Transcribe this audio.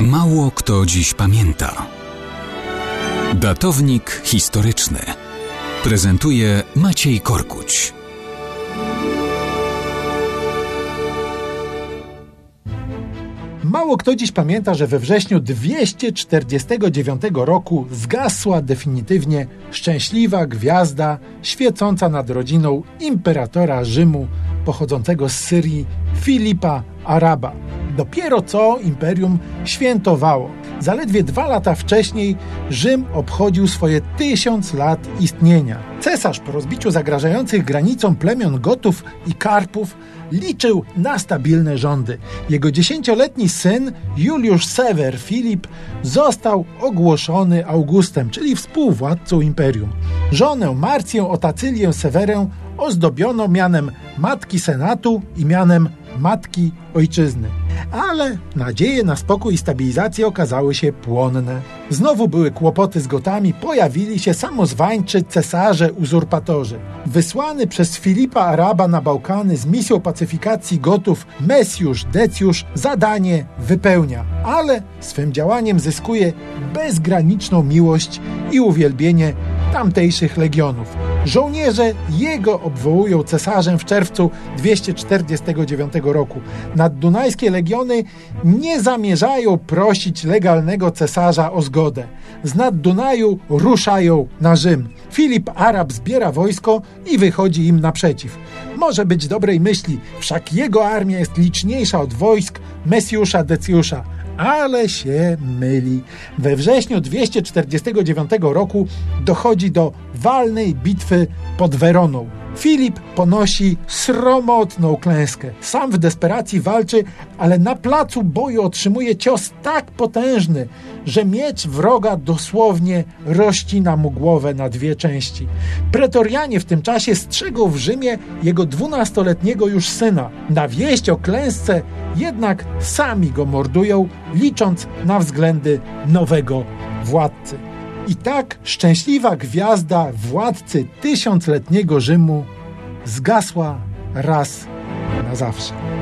Mało kto dziś pamięta. Datownik historyczny prezentuje Maciej Korkuć. Mało kto dziś pamięta, że we wrześniu 249 roku zgasła definitywnie szczęśliwa gwiazda świecąca nad rodziną imperatora Rzymu pochodzącego z Syrii Filipa Araba. Dopiero co imperium świętowało. Zaledwie dwa lata wcześniej Rzym obchodził swoje tysiąc lat istnienia. Cesarz po rozbiciu zagrażających granicą plemion Gotów i Karpów liczył na stabilne rządy. Jego dziesięcioletni syn Juliusz Sewer Filip został ogłoszony Augustem, czyli współwładcą imperium. Żonę Marcję Otacylię Sewerę ozdobiono mianem matki senatu i mianem matki ojczyzny. Ale nadzieje na spokój i stabilizację okazały się płonne. Znowu były kłopoty z Gotami, pojawili się samozwańczy cesarze uzurpatorzy. Wysłany przez Filipa Araba na Bałkany z misją pacyfikacji Gotów Mesjusz Decjusz zadanie wypełnia, ale swym działaniem zyskuje bezgraniczną miłość i uwielbienie tamtejszych legionów. Żołnierze jego obwołują cesarzem w czerwcu 249 roku. Naddunajskie legiony nie zamierzają prosić legalnego cesarza o zgodę. Z nad Dunaju ruszają na Rzym. Filip Arab zbiera wojsko i wychodzi im naprzeciw. Może być dobrej myśli, wszak jego armia jest liczniejsza od wojsk Mesjusza Decjusza ale się myli. We wrześniu 249 roku dochodzi do walnej bitwy pod Weroną. Filip ponosi sromotną klęskę. Sam w desperacji walczy, ale na placu boju otrzymuje cios tak potężny, że miecz wroga dosłownie rozcina mu głowę na dwie części. Pretorianie w tym czasie strzegą w Rzymie jego dwunastoletniego już syna. Na wieść o klęsce jednak sami go mordują, licząc na względy nowego władcy. I tak szczęśliwa gwiazda władcy tysiącletniego Rzymu zgasła raz na zawsze.